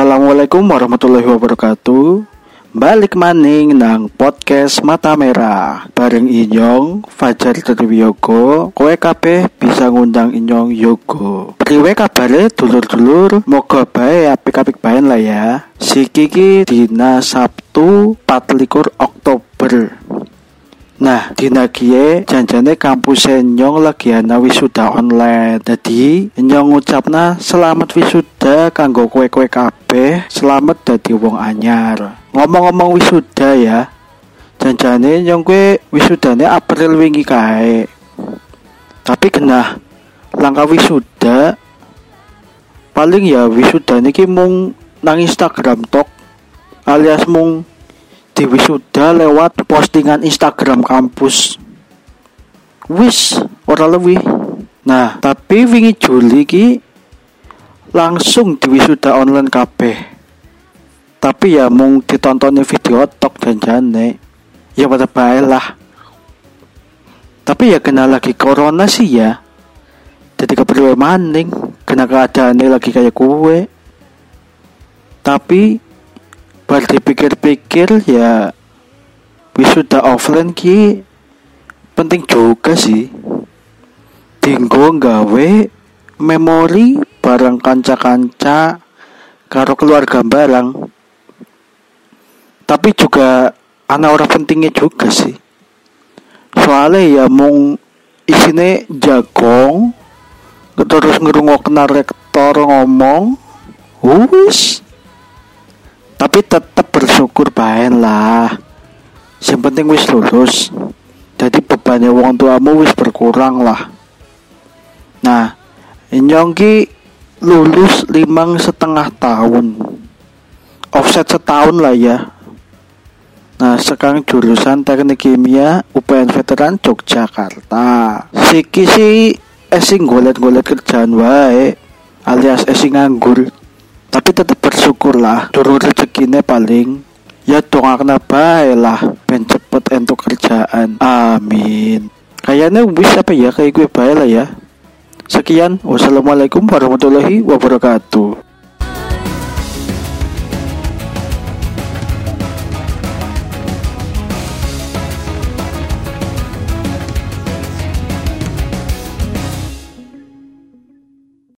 Assalamualaikum warahmatullahi wabarakatuh. Balik maning nang podcast Mata Merah. Bareng Inyong, Fajar Triwiyogo Kowe kabeh bisa ngundang Inyong Yogo. Priwe kabare dulur-dulur Moga bae apik-apik bae lah ya. Sikiki dina Sabtu 24 Oktober Nah, dina kie janjane kampus Nyong lagi ana wisuda online. Dadi Nyong ngucapna selamat wisuda kanggo kue-kue kabeh, selamat dadi wong anyar. Ngomong-ngomong wisuda ya. Janjane Nyong kue wisudane April wingi kae. Tapi kena langkah wisuda paling ya wisuda niki mung nang Instagram tok alias mung di wisuda lewat postingan Instagram kampus. Wis ora lebih. Nah tapi wingi Juli ki langsung di wisuda online kabeh. Tapi ya mung ditontonin video tok dan jane ya pada baik lah. Tapi ya kena lagi corona sih ya. Jadi keperluan maning kena keadaannya lagi kayak kue tapi Bar dipikir-pikir ya wisuda offline ki penting juga sih. Dinggo gawe memori barang kanca-kanca karo keluarga barang. Tapi juga anak orang pentingnya juga sih. Soalnya ya mung isine jagong terus ngerungokna rektor ngomong wis tapi tetap bersyukur baik lah yang penting wis lulus. Jadi bebannya wong tuamu wis berkurang lah. Nah nyongki lulus limang setengah tahun. Offset setahun lah ya. Nah, sekarang jurusan teknik kimia UPN Veteran Yogyakarta. Siki si esing golet-golet kerjaan wae alias esing nganggur. Tapi tetap bersyukur lah turun rezekinya paling ya dongakna bae lah ben cepet untuk kerjaan. Amin. Kayaknya bisa apa ya kayak gue bae lah ya. Sekian. Wassalamualaikum warahmatullahi wabarakatuh